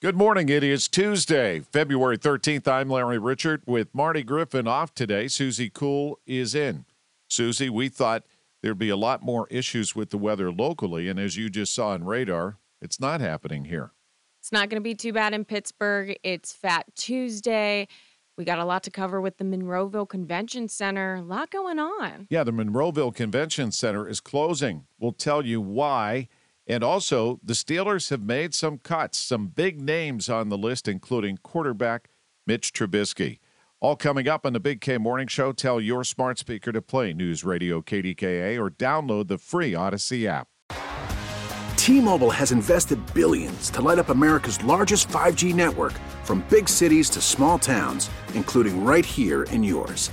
Good morning. It is Tuesday, February 13th. I'm Larry Richert with Marty Griffin off today. Suzie Cool is in. Suzie, we thought there'd be a lot more issues with the weather locally, and as you just saw on radar, it's not happening here. It's not going to be too bad in Pittsburgh. It's Fat Tuesday. We got a lot to cover with the Monroeville Convention Center. A lot going on. Yeah, the Monroeville Convention Center is closing. We'll tell you why. And also, the Steelers have made some cuts, some big names on the list, including quarterback Mitch Trubisky. All coming up on the Big K Morning Show. Tell your smart speaker to play News Radio KDKA or download the free Audacy app. T-Mobile has invested billions to light up America's largest 5G network from big cities to small towns, including right here in yours.